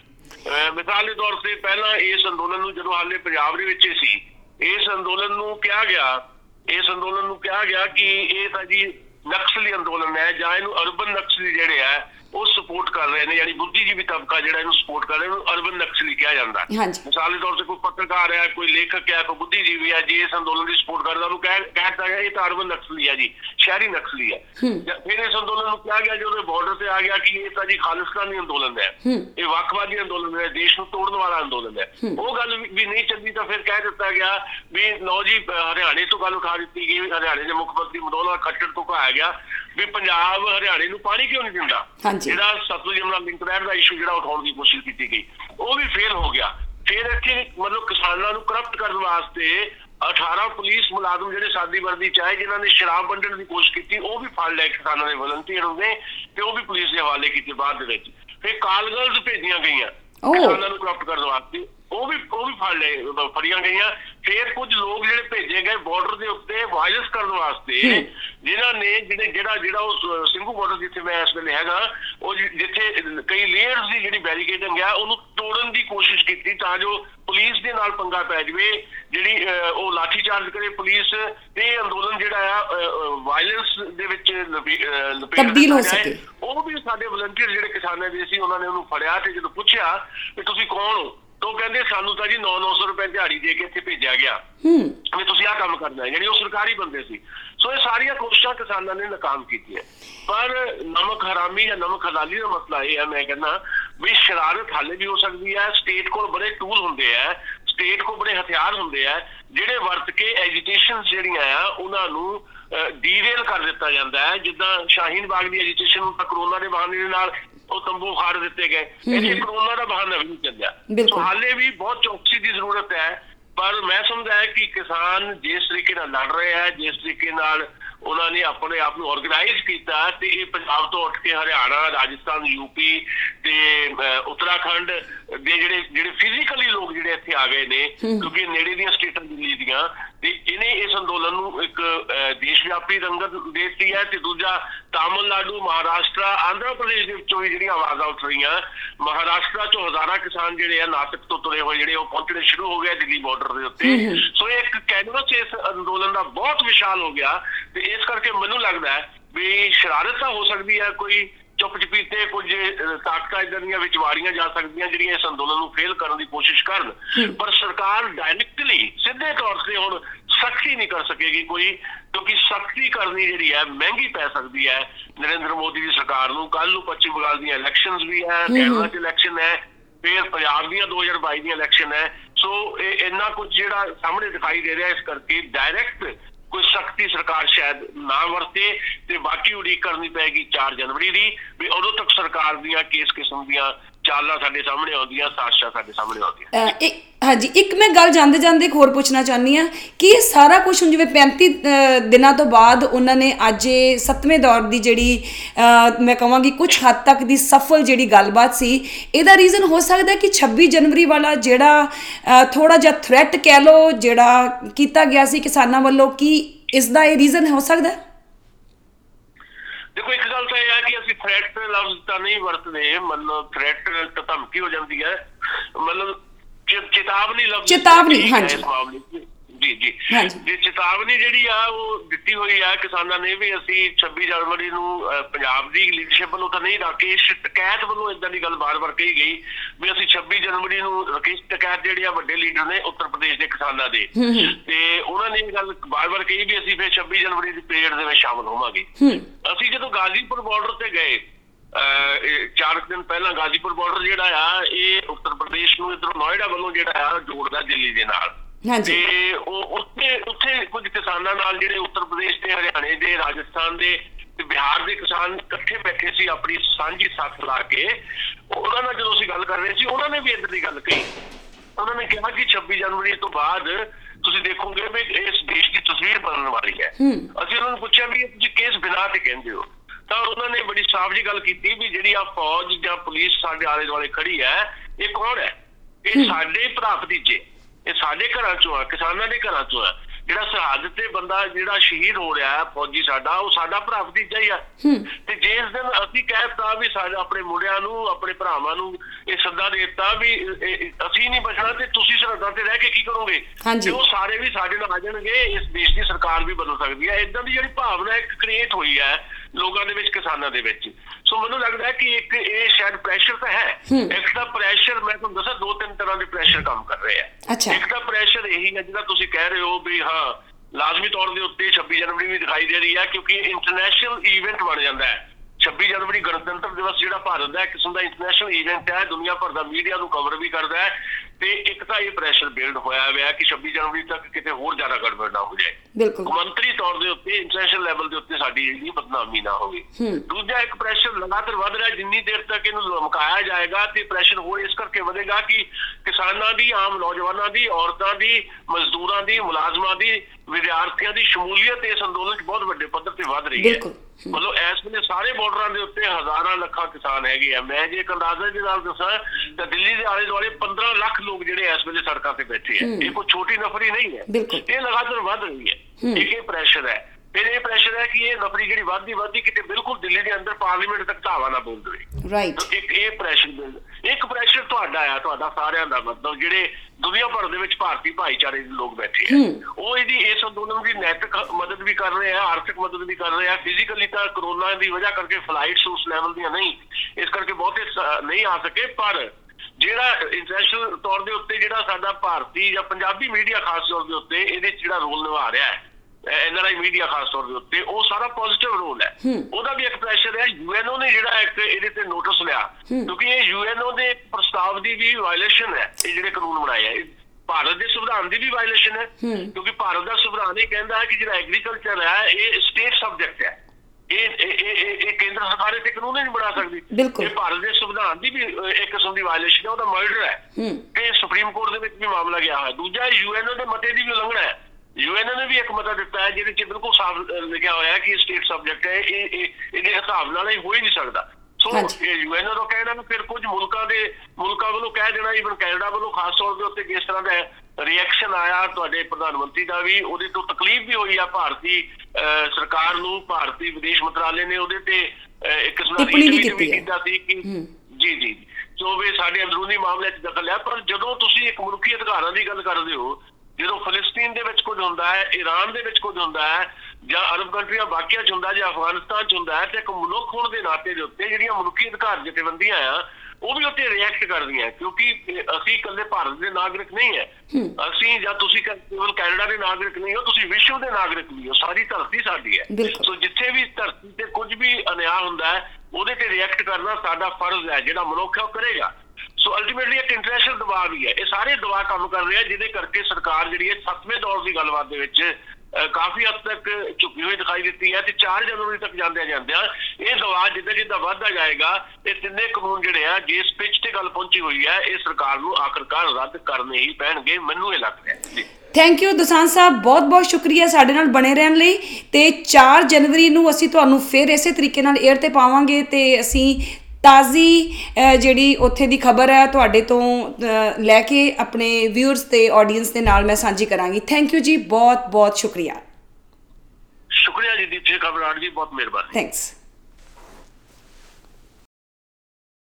Speaker 2: ਮਿਸਾਲ ਦੇ ਤੌਰ ਤੇ ਪਹਿਲਾਂ ਇਸ ਅੰਦੋਲਨ ਨੂੰ ਜਦੋਂ ਹਾਲੇ ਪੰਜਾਬ ਦੇ ਵਿੱਚ ਸੀ ਇਸ ਅੰਦੋਲਨ ਨੂੰ ਕਿਹਾ ਗਿਆ ਇਸ ਅੰਦੋਲਨ ਨੂੰ ਕਿਹਾ ਗਿਆ ਕਿ ਇਹ ਤਾਂ ਜੀ ਨਕਸਲੀ ਅੰਦੋਲਨ ਹੈ ਜਾਂ ਇਹਨੂੰ ਅਰਬਨ ਨਕਸਲੀ ਜਿਹੜੇ ਹੈ ਉਹ ਸਪੋਰਟ ਕਰ ਰਹੇ ਨੇ ਯਾਨੀ ਬੁੱਧੀਜੀਵੀ ਤਬਕਾ ਜਿਹੜਾ ਇਹਨੂੰ ਸਪੋਰਟ ਕਰ ਰਿਹਾ ਇਹਨੂੰ ਅਰਬਨ ਨਕਸਲੀ ਕਿਹਾ ਜਾਂਦਾ। ਮਿਸਾਲ ਦੇ ਤੌਰ ਤੇ ਕੋਈ ਪੱਤਰਕਾਰ ਹੈ ਕੋਈ ਲੇਖਕ ਹੈ ਕੋਈ ਬੁੱਧੀਜੀਵੀ ਹੈ ਜੀ ਇਸ ਅੰਦੋਲਨ ਦੀ ਸਪੋਰਟ ਕਰਦਾ ਉਹਨੂੰ ਕਹਿ ਕਹਿਤਾ ਗਿਆ ਇਹ ਤਾਂ ਅਰਬਨ ਨਕਸਲੀ ਹੈ ਜੀ ਸ਼ਹਿਰੀ ਨਕਸਲੀ ਹੈ। ਫਿਰ ਇਸ ਅੰਦੋਲਨ ਨੂੰ ਕਿਹਾ ਗਿਆ ਜਦੋਂ ਬਾਰਡਰ ਤੇ ਆ ਗਿਆ ਕਿ ਇਹ ਤਾਂ ਜੀ ਖਾਲਿਸਤਾਨੀ ਅੰਦੋਲਨ ਹੈ। ਇਹ ਵੱਖਵਾਦੀ ਅੰਦੋਲਨ ਹੈ ਦੇਸ਼ ਨੂੰ ਤੋੜਨ ਵਾਲਾ ਅੰਦੋਲਨ ਹੈ। ਉਹ ਗੱਲ ਵੀ- ਨਹੀਂ ਚੱਲੀ ਤਾਂ ਫਿਰ ਕਹਿ ਦਿੱਤਾ ਗਿਆ ਵੀ ਲਓ ਜੀ ਹਰਿਆਣੇ ਤੋਂ ਗੱਲ ਉਠਾ ਦਿੱਤੀ ਗਈ ਹਰਿਆਣੇ ਦੇ ਮੁੱਖ ਮੰਤਰੀ ਮਨੋਹਰ ਖੱਟਰ ਤੋਂ ਕਹਾਇਆ ਗਿਆ ਵੀ ਪੰਜਾਬ ਹਰਿਆਣੇ ਨੂੰ ਪਾਣੀ ਕਿਉਂ ਨਹੀਂ ਦਿੰਦਾ। ਜਿਹੜਾ ਸਤਲੁਜ ਯਮਨਾ ਲਿੰਕ ਨਹਿਰ ਦਾ ਇਸ਼ੂ ਜਿਹੜਾ ਉਠਾਉਣ ਦੀ ਕੋਸ਼ਿਸ਼ ਕੀਤੀ ਗਈ। ਉਹ ਵੀ ਫੇਲ ਹੋ ਗਿਆ। ਫਿਰ ਇੱਥੇ ਮਤਲਬ ਕਿਸਾਨਾਂ ਨੂੰ ਕਰਪਟ ਕਰਨ ਵਾਸਤੇ 18 ਪੁਲਿਸ ਮੁਲਾਜ਼ਮ ਜਿਹੜੇ ਸਾਦੀ ਵਰਦੀ ਚ ਆਏ ਜਿਨ੍ਹਾਂ ਨੇ ਸ਼ਰਾਬ ਵੰਡਣ ਦੀ ਕੋਸ਼ਿਸ਼ ਕੀਤੀ ਉਹ ਵੀ ਫੜ ਲਏ ਕਿਸਾਨਾਂ ਦੇ ਵਲੰਟੀਅਰ ਹੁੰਦੇ ਤੇ ਉਹ ਵੀ ਪੁਲਿਸ ਦੇ ਹਵਾਲੇ ਕੀਤੇ ਬਾਅਦ ਦੇ ਵਿੱਚ। ਫਿਰ ਕਾਲਗਰਸ ਭੇਜੀਆਂ ਗਈਆਂ। ਕਿਸਾਨਾਂ ਨੂੰ ਕਰਪਟ ਕਰਨ ਵਾਸਤੇ। ਉਹ ਵੀ ਉਹ ਵੀ ਫੜ ਲਏ ਫੜੀਆਂ ਗਈਆਂ ਫਿਰ ਕੁਝ ਲੋਕ ਜਿਹੜੇ ਭੇਜੇ ਗਏ ਬਾਰਡਰ ਦੇ ਉੱਤੇ ਵਾਇਲੈਂਸ ਕਰਨ ਵਾਸਤੇ ਜਿਨ੍ਹਾਂ ਨੇ ਜਿਹੜੇ ਜਿਹੜਾ ਜਿਹੜਾ ਉਹ ਸਿੰਘੂ ਬਾਰਡਰ ਜਿੱਥੇ ਮੈਂ ਇਸ ਵੇਲੇ ਹੈਗਾ ਉਹ ਜਿੱਥੇ ਕਈ ਲੇਅਰਸ ਦੀ ਜਿਹੜੀ ਬੈਰੀਕੇਡਿੰਗ ਹੈ ਉਹਨੂੰ ਤੋੜਨ ਦੀ ਕੋਸ਼ਿਸ਼ ਕੀਤੀ ਤਾਂ ਜੋ ਪੁਲਿਸ ਦੇ ਨਾਲ ਪੰਗਾ ਪੈ ਜਾਵੇ ਜਿਹੜੀ ਉਹ ਲਾਠੀ ਚਾਰਜ ਕਰੇ ਪੁਲਿਸ ਤੇ ਅੰਦੋਲਨ ਜਿਹੜਾ ਆ ਵਾਇਲੈਂਸ ਦੇ ਵਿੱਚ
Speaker 1: ਤਬਦੀਲ ਹੋ। ਸਕੇ।
Speaker 2: ਉਹ ਵੀ ਸਾਡੇ ਵਲੰਟੀਅਰ ਜਿਹੜੇ ਕਿਸਾਨਾਂ ਦੇ ਸੀ ਉਹਨਾਂ ਨੇ ਉਹਨੂੰ ਫੜਿਆ ਤੇ ਜਦੋਂ ਪੁੱਛਿਆ ਕਿ ਤੁਸੀਂ ਕੌਣ ਹੋ ਤਾਂ ਉਹ ਕਹਿੰਦੇ ਸਾਨੂੰ ਤਾਂ ਜੀ 9-900 ਰੁਪਏ ਦਿਹਾੜੀ ਦੇ ਕੇ ਇੱਥੇ ਭੇਜਿਆ ਗਿਆ।
Speaker 1: ਹੂੰ।
Speaker 2: ਵੀ ਤੁਸੀਂ ਆਹ ਕੰਮ ਕਰਨਾ ਹੈ। ਜਿਹੜੀ ਉਹ ਸਰਕਾਰੀ ਬੰਦੇ ਸੀ। ਸੋ ਇਹ ਸਾਰੀਆਂ ਕੋਸ਼ਿਸ਼ਾਂ ਕਿਸਾਨਾਂ ਨੇ ਨਾਕਾਮ ਕੀਤੀਆਂ। ਪਰ ਨਮਕ ਹਰਾਮੀ ਜਾਂ ਨਮਕ ਹਲਾਲੀ ਦਾ ਮਸਲਾ ਇਹ ਹੈ ਮੈਂ ਕਹਿੰਦਾ ਵੀ ਸ਼ਰਾਰਤ ਹਾਲੇ ਵੀ ਹੋ ਸਕਦੀ ਹੈ। ਸਟੇਟ ਕੋਲ ਬੜੇ ਟੂਲ ਹੁੰਦੇ ਆ। ਸਟੇਟ ਕੋਲ ਬੜੇ ਹਥਿਆਰ ਹੁੰਦੇ ਆ। ਜਿਹੜੇ ਵਰਤ ਕੇ ਐਜੀਟੇਸ਼ਨ ਜਿਹੜੀਆਂ ਆ ਉਹਨਾਂ ਨੂੰ ਡੀਰੇਲ ਕਰ ਦਿੱਤਾ ਜਾਂਦਾ ਹੈ। ਜਿੱਦਾਂ ਸ਼ਾਹੀਨ ਬਾਗ ਦੀ ਐਜੀਟੇਸ਼ਨ ਨੂੰ ਤਾਂ ਕਰੋਨਾ ਦੇ ਬਹਾਨੇ ਦੇ ਨਾਲ ਉਹ ਤੰਬੂ ਖਾੜ ਦਿੱਤੇ ਗਏ। ਇੱਥੇ ਕਰੋਨਾ ਦਾ ਬਹਾਨਾ ਵੀ ਨਹੀਂ ਚੱਲਿਆ। ਸੋ ਹਾਲੇ ਵੀ ਬਹੁਤ ਚੌਕਸੀ ਦੀ ਜ਼ਰੂਰਤ ਹੈ ਪਰ ਮੈਂ ਸਮਝਦਾ ਹੈ ਕਿ ਕਿਸਾਨ ਜਿਸ ਤਰੀਕੇ ਨਾਲ ਲੜ ਰਹੇ ਹੈ ਜਿਸ ਤਰੀਕੇ ਨਾਲ ਉਹਨਾਂ ਨੇ ਆਪਣੇ ਆਪ ਨੂੰ ਆਰਗੇਨਾਈਜ਼ ਕੀਤਾ ਤੇ ਇਹ ਪੰਜਾਬ ਤੋਂ ਉੱਠ ਕੇ ਹਰਿਆਣਾ ਰਾਜਸਥਾਨ ਯੂਪੀ ਤੇ ਉੱਤਰਾਖੰਡ ਦੇ ਜਿਹੜੇ ਜਿਹੜੇ ਫਿਜ਼ੀਕਲੀ ਲੋਕ ਜਿਹੜੇ ਇੱਥੇ ਆ ਗਏ ਨੇ ਕਿਉਂਕਿ ਨੇੜੇ ਦੀਆਂ ਸਟੇਟਾਂ ਦਿੱਲੀ ਦੀਆਂ ਤੇ ਇਹਨੇ ਇਸ ਅੰਦੋਲਨ ਨੂੰ ਇੱਕ ਦੇਸ਼ ਵਿਆਪੀ ਰੰਗਤ ਦੇਤੀ ਹੈ ਤੇ ਦੂਜਾ ਤਾਮਿਲਨਾਡੂ ਮਹਾਰਾਸ਼ਟਰ ਆਂਧਰਾ ਪ੍ਰਦੇਸ਼ ਦੇ ਵਿੱਚੋਂ ਵੀ ਜਿਹੜੀਆਂ ਆਵਾਜ਼ਾਂ ਉੱਠ ਰਹੀਆਂ ਮਹਾਰਾਸ਼ਟਰ ਚੋਂ ਹਜ਼ਾਰਾਂ ਕਿਸਾਨ ਜਿਹੜੇ ਆ ਨਾਸਿਕ ਤੋਂ ਤੁਰੇ ਹੋਏ ਜਿਹੜੇ ਉਹ ਪਹੁੰਚਣੇ ਸ਼ੁਰੂ ਹੋ ਗਏ ਦਿੱਲੀ ਬਾਰਡਰ ਦੇ ਉੱਤੇ। ਸੋ ਇੱਕ ਕੈਨਵਸ ਇਸ ਅੰਦੋਲਨ ਦਾ ਬਹੁਤ ਵਿਸ਼ਾਲ ਹੋ ਗਿਆ ਤੇ ਇਸ ਕਰਕੇ ਮੈਨੂੰ ਲੱਗਦਾ ਹੈ ਵੀ ਸ਼ਰਾਰਤ ਤਾਂ ਹੋ ਸਕਦੀ ਹੈ ਕੋਈ ਚੁੱਪ ਚਪੀਤੇ ਕੁਝ ਤਾਕਤਾਂ ਇਦਾਂ ਦੀਆਂ ਵਿੱਚ ਵਾਰੀਆਂ ਜਾ ਸਕਦੀਆਂ ਜਿਹੜੀਆਂ ਇਸ ਅੰਦੋਲਨ ਨੂੰ ਫੇਲ ਕਰਨ ਦੀ ਕੋਸ਼ਿਸ਼ ਕਰਨ। ਪਰ ਸਰਕਾਰ ਡਾਇਰੈਕਟਲੀ ਸਿੱਧੇ ਤੌਰ ਤੇ ਹੁਣ ਸਖਤੀ ਨਹੀਂ ਕਰ ਸਕੇਗੀ ਕੋਈ ਕਿਉਂਕਿ ਸਖਤੀ ਕਰਨੀ ਜਿਹੜੀ ਹੈ ਮਹਿੰਗੀ ਪੈ ਸਕਦੀ ਹੈ। ਨਰਿੰਦਰ ਮੋਦੀ ਦੀ ਸਰਕਾਰ ਨੂੰ ਕੱਲ ਨੂੰ ਪੱਛਮੀ ਬੰਗਾਲ ਦੀਆਂ ਇਲੈਕਸ਼ਨਸ ਵੀ ਹੈ ਕੇਰਲਾ 'ਚ ਇਲੈਕਸ਼ਨ ਹੈ ਫਿਰ ਪੰਜਾਬ ਦੀਆਂ 2022 ਦੀਆਂ ਇਲੈਕਸ਼ਨ ਹੈ। ਸੋ ਇਹ ਇੰਨਾ ਕੁਝ ਜਿਹੜਾ ਸਾਹਮਣੇ ਦਿਖਾਈ ਦੇ ਰਿਹਾ ਇਸ ਕਰਕੇ ਡਾਇਰੈਕਟ ਕੋਈ ਸਖਤੀ ਸਰਕਾਰ ਸ਼ਾਇਦ ਨਾ ਵਰਤੇ ਤੇ ਬਾਕੀ ਉਡੀਕ ਕਰਨੀ ਪਏਗੀ 4 ਜਨਵਰੀ ਦੀ ਵੀ ਉਦੋਂ ਤੱਕ ਸਰਕਾਰ ਦੀਆਂ ਕਿਸ ਕਿਸਮ ਦੀਆਂ ਚਾਲਾਂ ਸਾਡੇ ਸਾਹਮਣੇ ਆਉਂਦੀਆਂ ਸਾਜ਼ਿਸ਼ਾਂ ਸਾਡੇ ਸਾਹਮਣੇ ਆਉਂਦੀਆਂ।
Speaker 1: ਅ, ਇੱਕ ਹਾਂਜੀ ਇੱਕ ਮੈਂ ਗੱਲ ਜਾਂਦੇ ਜਾਂਦੇ ਇੱਕ ਹੋਰ ਪੁੱਛਣਾ ਚਾਹੁੰਦੀ ਆ ਕਿ ਇਹ ਸਾਰਾ ਕੁਝ ਹੁਣ ਜਿਵੇਂ 35 ਅ, ਦਿਨਾਂ ਤੋਂ ਬਾਅਦ ਉਹਨਾਂ ਨੇ ਅੱਜ ਇਹ ਸੱਤਵੇਂ ਦੌਰ ਦੀ ਜਿਹੜੀ ਅ, ਮੈਂ ਕਹਾਂਗੀ ਕੁਝ ਹੱਦ ਤੱਕ ਦੀ ਸਫਲ ਜਿਹੜੀ ਗੱਲਬਾਤ ਸੀ ਇਹਦਾ ਰੀਜ਼ਨ ਹੋ ਸਕਦਾ ਹੈ ਕਿ 26 ਜਨਵਰੀ ਵਾਲਾ ਜਿਹੜਾ ਥੋੜਾ ਜਿਹਾ ਥ੍ਰੈਟ ਕਹਿ ਲੋ ਜਿਹੜਾ ਕੀਤਾ ਗਿਆ ਸੀ ਕਿਸਾਨਾਂ ਵੱਲੋਂ ਕਿ ਇਸ ਦਾ ਇਹ ਰੀਜ਼ਨ ਹੋ ਸਕਦਾ ਹੈ?
Speaker 2: ਦੇਖੋ ਇੱਕ ਗੱਲ ਤਾਂ ਇਹ ਹੈ ਕਿ ਅਸੀਂ ਥ੍ਰੈਟ ਲਫ਼ਜ਼ ਤਾਂ ਨਹੀਂ ਵਰਤਦੇ ਮਤਲਬ ਥ੍ਰੈਟ ਤਾਂ ਧਮਕੀ ਹੋ ਜਾਂਦੀ ਹੈ। ਮਤਲਬ ਚੇ- ਚੇਤਾਵਨੀ ਲਫ਼ਜ਼
Speaker 1: ਚੇਤਾਵਨੀ, ਹਾਂਜੀ।
Speaker 2: ਜੀ। ਜੀ। ਜੇ। ਚੇਤਾਵਨੀ ਜਿਹੜੀ ਆ ਉਹ ਦਿੱਤੀ ਹੋਈ ਆ ਕਿਸਾਨਾਂ ਨੇ ਵੀ ਅਸੀਂ 26 ਜਨਵਰੀ ਨੂੰ ਪੰਜਾਬ ਦੀ ਲੀਡਰਸ਼ਿਪ ਵੱਲੋਂ ਤਾਂ ਨਹੀਂ ਰਾਕੇਸ਼ ਟਕੈਤ ਵੱਲੋਂ ਇਦਾਂ ਦੀ ਗੱਲ ਬਾਰ-ਬਾਰ ਕਹੀ ਗਈ ਵੀ ਅਸੀਂ 26 ਜਨਵਰੀ ਨੂੰ ਰਾਕੇਸ਼ ਟਕੈਤ ਜਿਹੜੇ ਆ ਵੱਡੇ ਲੀਡਰ ਨੇ ਉੱਤਰ ਪ੍ਰਦੇਸ਼ ਦੇ ਕਿਸਾਨਾਂ ਦੇ। ਤੇ ਉਹਨਾਂ ਨੇ ਇਹ ਗੱਲ ਬਾਰ-ਬਾਰ ਕਹੀ ਵੀ ਅਸੀਂ ਫਿਰ 26 ਜਨਵਰੀ ਦੀ ਪਰੇਡ ਦੇ ਵਿੱਚ ਸ਼ਾਮਲ ਹੋਵਾਂਗੇ। ਅਸੀਂ ਜਦੋਂ ਗਾਜ਼ੀਪੁਰ ਬਾਰਡਰ ਤੇ ਗਏ ਅਹ, ਇਹ ਚਾਰ ਕੁ ਦਿਨ ਪਹਿਲਾਂ ਗਾਜ਼ੀਪੁਰ ਬਾਰਡਰ ਜਿਹੜਾ ਆ ਇਹ ਉੱਤਰ ਪ੍ਰਦੇਸ਼ ਨੂੰ ਇਧਰੋਂ ਨੋਇਡਾ ਵੱਲੋਂ ਜਿਹੜਾ ਆ ਜੋੜਦਾ ਦਿੱਲੀ ਦੇ ਨਾਲ।
Speaker 1: ਹਾਂਜੀ।
Speaker 2: ਤੇ ਉਹ ਉੱਥੇ ਉੱਥੇ ਕੁਝ ਕਿਸਾਨਾਂ ਨਾਲ ਜਿਹੜੇ ਉੱਤਰ ਪ੍ਰਦੇਸ਼ ਤੇ ਹਰਿਆਣੇ ਦੇ ਰਾਜਸਥਾਨ ਦੇ ਤੇ ਬਿਹਾਰ ਦੇ ਕਿਸਾਨ ਇਕੱਠੇ ਬੈਠੇ ਸੀ ਆਪਣੀ ਸਾਂਝੀ ਸਾਥ ਲਾ ਕੇ। ਉਹਨਾਂ ਨਾਲ ਜਦੋਂ ਅਸੀਂ ਗੱਲ ਕਰ ਰਹੇ ਸੀ ਉਹਨਾਂ ਨੇ ਵੀ ਇਦਾਂ ਦੀ ਗੱਲ ਕਹੀ। ਉਹਨਾਂ ਨੇ ਕਿਹਾ ਕਿ 26 ਜਨਵਰੀ ਤੋਂ ਬਾਅਦ ਤੁਸੀਂ ਦੇਖੋਗੇ ਵੀ ਇਸ ਦੇਸ਼ ਦੀ ਤਸਵੀਰ ਬਦਲਣ ਵਾਲੀ ਹੈ। ਅਸੀਂ ਉਹਨਾਂ ਨੂੰ ਪੁੱਛਿਆ ਵੀ ਤੁਸੀਂ ਕਿਸ ਬਿਨਾਂ ਤੇ ਕਹਿੰਦੇ ਹੋ? ਤਾਂ ਉਹਨਾਂ ਨੇ ਬੜੀ ਸਾਫ਼ ਜੀ ਗੱਲ ਕੀਤੀ ਵੀ ਜਿਹੜੀ ਆ ਫੌਜ ਜਾਂ ਪੁਲਿਸ ਸਾਡੇ ਆਲੇ ਦੁਆਲੇ ਖੜੀ ਹੈ ਇਹ ਕੌਣ ਹੈ? ਇਹ ਸਾਡੇ ਭਰਾ ਭਤੀਜੇ ਇਹ ਸਾਡੇ ਘਰਾਂ ਚੋਂ ਆ ਕਿਸਾਨਾਂ ਦੇ ਘਰਾਂ ਚੋਂ ਆ। ਜਿਹੜਾ ਸਰਹੱਦ ਤੇ ਬੰਦਾ ਜਿਹੜਾ ਸ਼ਹੀਦ ਹੋ ਰਿਹਾ ਹੈ ਫੌਜੀ ਸਾਡਾ ਉਹ ਸਾਡਾ ਭਰਾ ਭਤੀਜਾ ਹੀ ਆ। ਤੇ ਜਿਸ ਦਿਨ ਅਸੀਂ ਕਹਿਤਾ ਵੀ ਸਾਡੇ ਆਪਣੇ ਮੁੰਡਿਆਂ ਨੂੰ ਆਪਣੇ ਭਰਾਵਾਂ ਨੂੰ ਇਹ ਸੱਦਾ ਦਿੱਤਾ ਵੀ ਅਸੀਂ ਨਹੀਂ ਬਚਣਾ ਤੇ ਤੁਸੀਂ ਸਰਹੱਦਾਂ ਤੇ ਰਹਿ ਕੇ ਕੀ ਕਰੋਗੇ। ਤੇ ਉਹ ਸਾਰੇ ਵੀ ਸਾਡੇ ਨਾਲ ਆ ਜਾਣਗੇ ਇਸ ਦੇਸ਼ ਦੀ ਸਰਕਾਰ ਵੀ ਬਦਲ ਸਕਦੀ ਹੈ। ਇਦਾਂ ਦੀ ਜਿਹੜੀ ਭਾਵਨਾ ਇੱਕ ਕ੍ਰੀਏਟ ਹੋਈ ਹੈ ਲੋਕਾਂ ਦੇ ਵਿੱਚ ਕਿਸਾਨਾਂ ਦੇ ਵਿੱਚ। ਸੋ ਮੈਨੂੰ ਲੱਗਦਾ ਹੈ ਕਿ ਇੱਕ ਇਹ ਸ਼ਾਇਦ ਪ੍ਰੈਸ਼ਰ ਤਾਂ ਹੈ। ਇੱਕ ਤਾਂ ਪ੍ਰੈਸ਼ਰ ਮੈਂ ਤੁਹਾਨੂੰ ਦੱਸਾਂ ਦੋ ਤਿੰਨ ਤਰ੍ਹਾਂ ਦੇ ਪ੍ਰੈਸ਼ਰ ਕੰਮ ਕਰ ਰਹੇ ਆ। ਇੱਕ ਤਾਂ ਪ੍ਰੈਸ਼ਰ ਇਹੀ ਹੈ ਜਿਹੜਾ ਤੁਸੀਂ ਕਹਿ ਰਹੇ ਹੋ ਵੀ ਹਾਂ ਲਾਜ਼ਮੀ ਤੌਰ ਦੇ ਉੱਤੇ 26 ਜਨਵਰੀ ਵੀ ਦਿਖਾਈ ਦੇ ਰਹੀ ਹੈ ਕਿਉਂਕਿ ਇੰਟਰਨੈਸ਼ਨਲ ਇਵੈਂਟ ਬਣ ਜਾਂਦਾ ਹੈ। 26 ਜਨਵਰੀ ਗਣਤੰਤਰ ਦਿਵਸ ਜਿਹੜਾ ਭਾਰਤ ਦਾ ਇੱਕ ਕਿਸਮ ਦਾ ਇੰਟਰਨੈਸ਼ਨਲ ਇਵੈਂਟ ਹੈ ਦੁਨੀਆ ਭਰ ਦਾ ਮੀਡੀਆ ਨੂੰ ਕਵਰ ਵੀ ਕਰਦਾ ਹੈ। ਤੇ ਇੱਕ ਤਾਂ ਇਹ ਪ੍ਰੈਸ਼ਰ ਬਿਲਡ ਹੋਇਆ ਹੋਇਆ ਕਿ 26 ਜਨਵਰੀ ਤੱਕ ਕਿਤੇ ਹੋਰ ਜ਼ਿਆਦਾ ਗੜਬੜ ਨਾ ਹੋ ਜਾਏ
Speaker 1: ਬਿਲਕੁਲ
Speaker 2: ਕੌਮਾਂਤਰੀ ਤੌਰ ਦੇ ਉੱਤੇ ਇੰਟਰਨੈਸ਼ਨਲ ਲੈਵਲ ਦੇ ਉੱਤੇ ਸਾਡੀ ਜਿਹੜੀ ਬਦਨਾਮੀ ਨਾ ਹੋਵੇ ਦੂਜਾ ਇੱਕ ਪ੍ਰੈਸ਼ਰ ਲਗਾਤਾਰ ਵਧ ਰਿਹਾ। ਜਿੰਨੀ ਦੇਰ ਤੱਕ ਇਹਨੂੰ ਲਮਕਾਇਆ ਜਾਏਗਾ ਤੇ ਪ੍ਰੈਸ਼ਰ ਹੋਰ ਇਸ ਕਰਕੇ ਵਧੇਗਾ ਕਿ ਕਿਸਾਨਾਂ ਦੀ ਆਮ ਨੌਜਵਾਨਾਂ ਦੀ ਔਰਤਾਂ ਦੀ ਮਜ਼ਦੂਰਾਂ ਦੀ ਮੁਲਾਜ਼ਮਾਂ ਦੀ ਵਿਦਿਆਰਥੀਆਂ ਦੀ ਸ਼ਮੂਲੀਅਤ ਇਸ ਅੰਦੋਲਨ 'ਚ ਬਹੁਤ ਵੱਡੇ ਪੱਧਰ ਤੇ ਵਧ ਰਹੀ ਹੈ
Speaker 1: ਬਿਲਕੁਲ।
Speaker 2: ਮਤਲਬ ਇਸ ਵੇਲੇ ਸਾਰੇ ਬਾਰਡਰਾਂ ਦੇ ਉੱਤੇ ਹਜ਼ਾਰਾਂ ਲੱਖਾਂ ਕਿਸਾਨ ਹੈਗੇ ਆ। ਮੈਂ ਜੇ ਇੱਕ ਅੰਦਾਜ਼ੇ ਦੇ ਨਾਲ ਦੱਸਾਂ ਤਾਂ ਦਿੱਲੀ ਦੇ ਆਲੇ ਦੁਆਲੇ 15 ਲੱਖ ਲੋਕ ਜਿਹੜੇ ਇਸ ਵੇਲੇ ਸੜਕਾਂ ਤੇ ਬੈਠੇ ਆ। ਇਹ ਕੋਈ ਛੋਟੀ ਨਫਰੀ ਨਹੀਂ ਹੈ। ਇਹ ਲਗਾਤਾਰ ਵੱਧ ਰਹੀ ਹੈ। ਇਹ ਪ੍ਰੈਸ਼ਰ ਹੈ। ਫਿਰ ਇਹ ਪ੍ਰੈਸ਼ਰ ਹੈ ਕਿ ਇਹ ਨਫਰੀ ਜਿਹੜੀ ਵੱਧਦੀ ਵੱਧਦੀ ਕਿਤੇ ਬਿਲਕੁਲ ਦਿੱਲੀ ਦੇ ਅੰਦਰ ਪਾਰਲੀਮੈਂਟ ਤੱਕ ਧਾਵਾ ਨਾ ਬੋਲ ਦੇਵੇ।
Speaker 1: ਰਾਈਟ
Speaker 2: ਇੱਕ ਇਹ ਪ੍ਰੈਸ਼ਰ ਇੱਕ ਪ੍ਰੈਸ਼ਰ ਤੁਹਾਡਾ ਆ ਤੁਹਾਡਾ ਸਾਰਿਆਂ ਦਾ ਮਤਲਬ ਜਿਹੜੇ ਦੁਨੀਆ ਭਰ ਦੇ ਵਿੱਚ ਭਾਰਤੀ ਭਾਈਚਾਰੇ ਦੇ ਲੋਕ ਬੈਠੇ ਆ। ਉਹ ਇਹਦੀ ਇਸ ਅੰਦੋਲਨ ਦੀ ਨੈਤਿਕ ਮਦਦ ਵੀ ਕਰ ਰਹੇ ਆ ਆਰਥਿਕ ਮਦਦ ਵੀ ਕਰ ਰਹੇ ਆ। ਫਿਜ਼ੀਕਲੀ ਤਾਂ ਕਰੋਨਾ ਦੀ ਵਜ੍ਹਾ ਕਰਕੇ ਫਲਾਈਟਸ ਉਸ ਲੈਵਲ ਦੀਆਂ ਨਹੀਂ ਇਸ ਕਰਕੇ ਬਹੁਤੇ ਨਹੀਂ ਆ ਸਕੇ ਪਰ ਜਿਹੜਾ ਇੰਟਰਨੈਸ਼ਨਲ ਤੌਰ ਦੇ ਉੱਤੇ ਜਿਹੜਾ ਸਾਡਾ ਭਾਰਤੀ ਜਾਂ ਪੰਜਾਬੀ ਮੀਡੀਆ ਖਾਸ ਤੌਰ ਦੇ ਉੱਤੇ ਇਹਦੇ ਜਿਹੜਾ ਰੋਲ ਨਿਭਾ ਰਿਹਾ ਹੈ ਐਨਆਰਆਈ ਮੀਡੀਆ ਖਾਸ ਤੌਰ ਦੇ ਉੱਤੇ ਉਹ ਸਾਰਾ ਪੋਜ਼ਿਟਿਵ ਰੋਲ ਹੈ। ਉਹਦਾ ਵੀ ਇੱਕ ਪ੍ਰੈਸ਼ਰ ਹੈ ਯੂਐਨਓ ਨੇ ਜਿਹੜਾ ਇੱਕ ਇਹਦੇ ਤੇ ਨੋਟਿਸ ਲਿਆ। ਕਿਉਂਕਿ ਇਹ ਯੂਐਨਓ ਦੇ ਪ੍ਰਸਤਾਵ ਦੀ ਵੀ ਵਾਇਲੇਸ਼ਨ ਹੈ ਇਹ ਜਿਹੜੇ ਕਾਨੂੰਨ ਬਣਾਏ ਆ। ਇਹ ਭਾਰਤ ਦੇ ਸੰਵਿਧਾਨ ਦੀ ਵੀ ਵਾਇਲੇਸ਼ਨ ਹੈ। ਕਿਉਂਕਿ ਭਾਰਤ ਦਾ ਸੰਵਿਧਾਨ ਇਹ ਕਹਿੰਦਾ ਹੈ ਕਿ ਜਿਹੜਾ ਐਗਰੀਕਲਚਰ ਹੈ ਇਹ ਸਟੇਟ ਸਬਜੈਕਟ ਹੈ। ਇਹ ਇਹ ਇਹ- ਇਹ ਇਹ ਕੇਂਦਰ ਸਰਕਾਰ ਇਹ ਕਾਨੂੰਨ ਹੀ ਨਹੀਂ ਬਣਾ ਸਕਦੀ। ਇਹ ਭਾਰਤ ਦੇ ਸੰਵਿਧਾਨ ਦੀ ਵੀ ਇੱਕ ਕਿਸਮ ਦੀ ਵਾਇਲੇਸ਼ਨ ਹੈ ਉਹਦਾ ਮਰਡਰ ਹੈ। ਤੇ ਸੁਪਰੀਮ ਕੋਰਟ ਦੇ ਵਿੱਚ ਵੀ ਮਾਮਲਾ ਗਿਆ ਹੋਇਆ। ਦੂਜਾ ਯੂਐਨਓ ਦੇ ਮਤੇ ਦੀ ਵੀ ਉਲੰਘਣਾ ਹੈ। ਯੂਐਨਓ ਨੇ ਵੀ ਇੱਕ ਮਤਾ ਦਿੱਤਾ ਹੈ ਜਿਹਦੇ 'ਚ ਬਿਲਕੁਲ ਸਾਫ਼ ਲਿਖਿਆ ਹੋਇਆ ਹੈ ਕਿ ਸਟੇਟ ਸਬਜੈਕਟ ਹੈ ਇਹ ਇਹ ਇਹਦੇ ਹਿਸਾਬ ਨਾਲ ਇਹ ਹੋ ਹੀ ਨਹੀਂ ਸਕਦਾ। ਸੋ ਯੂਐਨ ਵੱਲੋਂ ਕਹਿਣਾ ਫਿਰ ਕੁਝ ਮੁਲਕਾਂ ਦੇ ਮੁਲਕਾਂ ਵੱਲੋਂ ਕਹਿ ਦੇਣਾ ਇਵਨ ਕੈਨੇਡਾ ਵੱਲੋਂ ਖਾਸ ਤੌਰ ਦੇ ਉੱਤੇ ਕਿਸ ਤਰ੍ਹਾਂ ਦਾ ਰਿਐਕਸ਼ਨ ਆਇਆ ਤੁਹਾਡੇ ਪ੍ਰਧਾਨ ਮੰਤਰੀ ਦਾ ਵੀ ਉਹਦੇ ਤੋਂ ਤਕਲੀਫ ਵੀ ਹੋਈ ਆ ਭਾਰਤੀ ਸਰਕਾਰ ਨੂੰ ਭਾਰਤੀ ਵਿਦੇਸ਼ ਮੰਤਰਾਲੇ ਨੇ ਉਹਦੇ ਤੇ ਇੱਕ ਕਿਸਮ ਦਾ
Speaker 1: ਟਿੱਪਣੀ ਵੀ। ਕੀਤਾ
Speaker 2: ਸੀ ਕਿ ਜੀ ਜੀ। ਜੋ ਵੀ ਸਾਡੇ ਅੰਦਰੂਨੀ ਮਾਮਲੇ 'ਚ ਦਖਲ ਹੈ ਪਰ ਜਦੋਂ ਤੁਸੀਂ ਇੱਕ ਮਨੁੱਖੀ ਅਧਿਕਾਰਾਂ ਦੀ ਗੱਲ ਕਰਦੇ ਹੋ ਜਦੋਂ ਫਲਸਤੀਨ ਦੇ ਵਿੱਚ ਕੁਝ ਹੁੰਦਾ ਹੈ ਈਰਾਨ ਦੇ ਵਿੱਚ ਕੁਝ ਹੁੰਦਾ ਹੈ ਜਾਂ ਅਰਬ ਕੰਟਰੀਆਂ ਵਾਕਿਆ 'ਚ ਹੁੰਦਾ ਜਾਂ ਅਫਗਾਨਿਸਤਾਨ 'ਚ ਹੁੰਦਾ ਹੈ ਤੇ ਇੱਕ ਮਨੁੱਖ ਹੋਣ ਦੇ ਨਾਤੇ ਦੇ ਉੱਤੇ ਜਿਹੜੀਆਂ ਮਨੁੱਖੀ ਅਧਿਕਾਰ ਜਥੇਬੰਦੀਆਂ ਆ ਉਹ ਵੀ ਉੱਤੇ ਰਿਐਕਟ ਕਰਦੀਆਂ ਕਿਉਂਕਿ ਅਸੀਂ ਇਕੱਲੇ ਭਾਰਤ ਦੇ ਨਾਗਰਿਕ ਨਹੀਂ ਹੈ। ਅਸੀਂ ਜਾਂ ਤੁਸੀਂ ਕੇਵਲ ਕੈਨੇਡਾ ਦੇ ਨਾਗਰਿਕ ਨਹੀਂ ਹੋ ਤੁਸੀਂ ਵਿਸ਼ਵ ਦੇ ਨਾਗਰਿਕ ਵੀ ਹੋ ਸਾਰੀ ਧਰਤੀ ਸਾਡੀ ਹੈ। ਸੋ ਜਿੱਥੇ ਵੀ ਧਰਤੀ ਤੇ ਕੁਝ ਵੀ ਅਨਿਆਂ ਹੁੰਦਾ ਹੈ ਉਹਦੇ ਤੇ ਰਿਐਕਟ ਕਰਨਾ ਸਾਡਾ ਫਰਜ਼ ਹੈ ਜਿਹੜਾ ਮਨੁੱਖ ਹੈ ਉਹ ਕਰੇਗਾ। ਸੋ ਅਲਟੀਮੇਟਲੀ ਇੱਕ ਇੰਟਰਨੈਸ਼ਨਲ ਦਬਾਅ ਵੀ ਹੈ। ਇਹ ਸਾਰੇ ਦਬਾਅ ਕੰਮ ਕਰ ਰਹੇ ਆ ਜਿਹਦੇ ਕਰਕੇ ਸਰਕਾਰ ਜਿਹੜੀ ਹੈ ਸੱਤਵੇਂ ਦੌਰ ਦੀ ਗੱਲਬਾਤ ਦੇ ਵਿੱਚ ਅਹ, ਕਾਫੀ ਹੱਦ ਤੱਕ ਝੁਕੀ ਹੋਈ ਦਿਖਾਈ ਦਿੱਤੀ ਹੈ ਤੇ 4 ਜਨਵਰੀ ਤੱਕ ਜਾਂਦੇ ਜਾਂਦੇ ਆ ਇਹ ਦਬਾਅ ਜਿੱਦਾਂ ਜਿੱਦਾਂ ਵੱਧਦਾ ਜਾਏਗਾ ਇਹ ਤਿੰਨੇ ਕਾਨੂੰਨ ਜਿਹੜੇ ਆ ਜਿਸ ਪਿੱਚ ਤੇ ਗੱਲ ਪਹੁੰਚੀ ਹੋਈ ਹੈ ਇਹ ਸਰਕਾਰ ਨੂੰ ਆਖਰਕਾਰ ਰੱਦ ਕਰਨੇ ਹੀ ਪੈਣਗੇ ਮੈਨੂੰ ਇਹ ਲੱਗ ਰਿਹਾ ਜੀ।
Speaker 1: Thank you Dosanjh Sahib. ਬਹੁਤ ਬਹੁਤ ਸ਼ੁਕਰੀਆ ਸਾਡੇ ਨਾਲ ਬਣੇ ਰਹਿਣ ਲਈ। ਤੇ 4 ਜਨਵਰੀ ਨੂੰ ਅਸੀਂ ਤੁਹਾਨੂੰ ਫਿਰ ਇਸੇ ਤਰੀਕੇ ਨਾਲ 에ਅਰ ਤੇ ਪਾਵਾਂਗੇ ਤੇ ਅਸੀਂ ਤਾਜ਼ੀ ਜਿਹੜੀ ਉੱਥੇ ਦੀ ਖਬਰ ਹੈ ਤੁਹਾਡੇ ਤੋਂ ਲੈ ਕੇ ਆਪਣੇ ਵਿਊਅਰਸ ਤੇ ਆਡੀਅנס ਦੇ ਨਾਲ ਮੈਂ ਸਾਂਝੀ ਕਰਾਂਗੀ। ਥੈਂਕ ਯੂ ਜੀ ਬਹੁਤ ਬਹੁਤ ਸ਼ੁਕਰੀਆ।
Speaker 2: ਸ਼ੁਕਰੀਆ ਜੀ ਦੀਪ ਜੀ ਕਬਰਾੜ ਜੀ ਬਹੁਤ ਮਿਹਰਬਾਨੀ।
Speaker 1: ਥੈਂਕਸ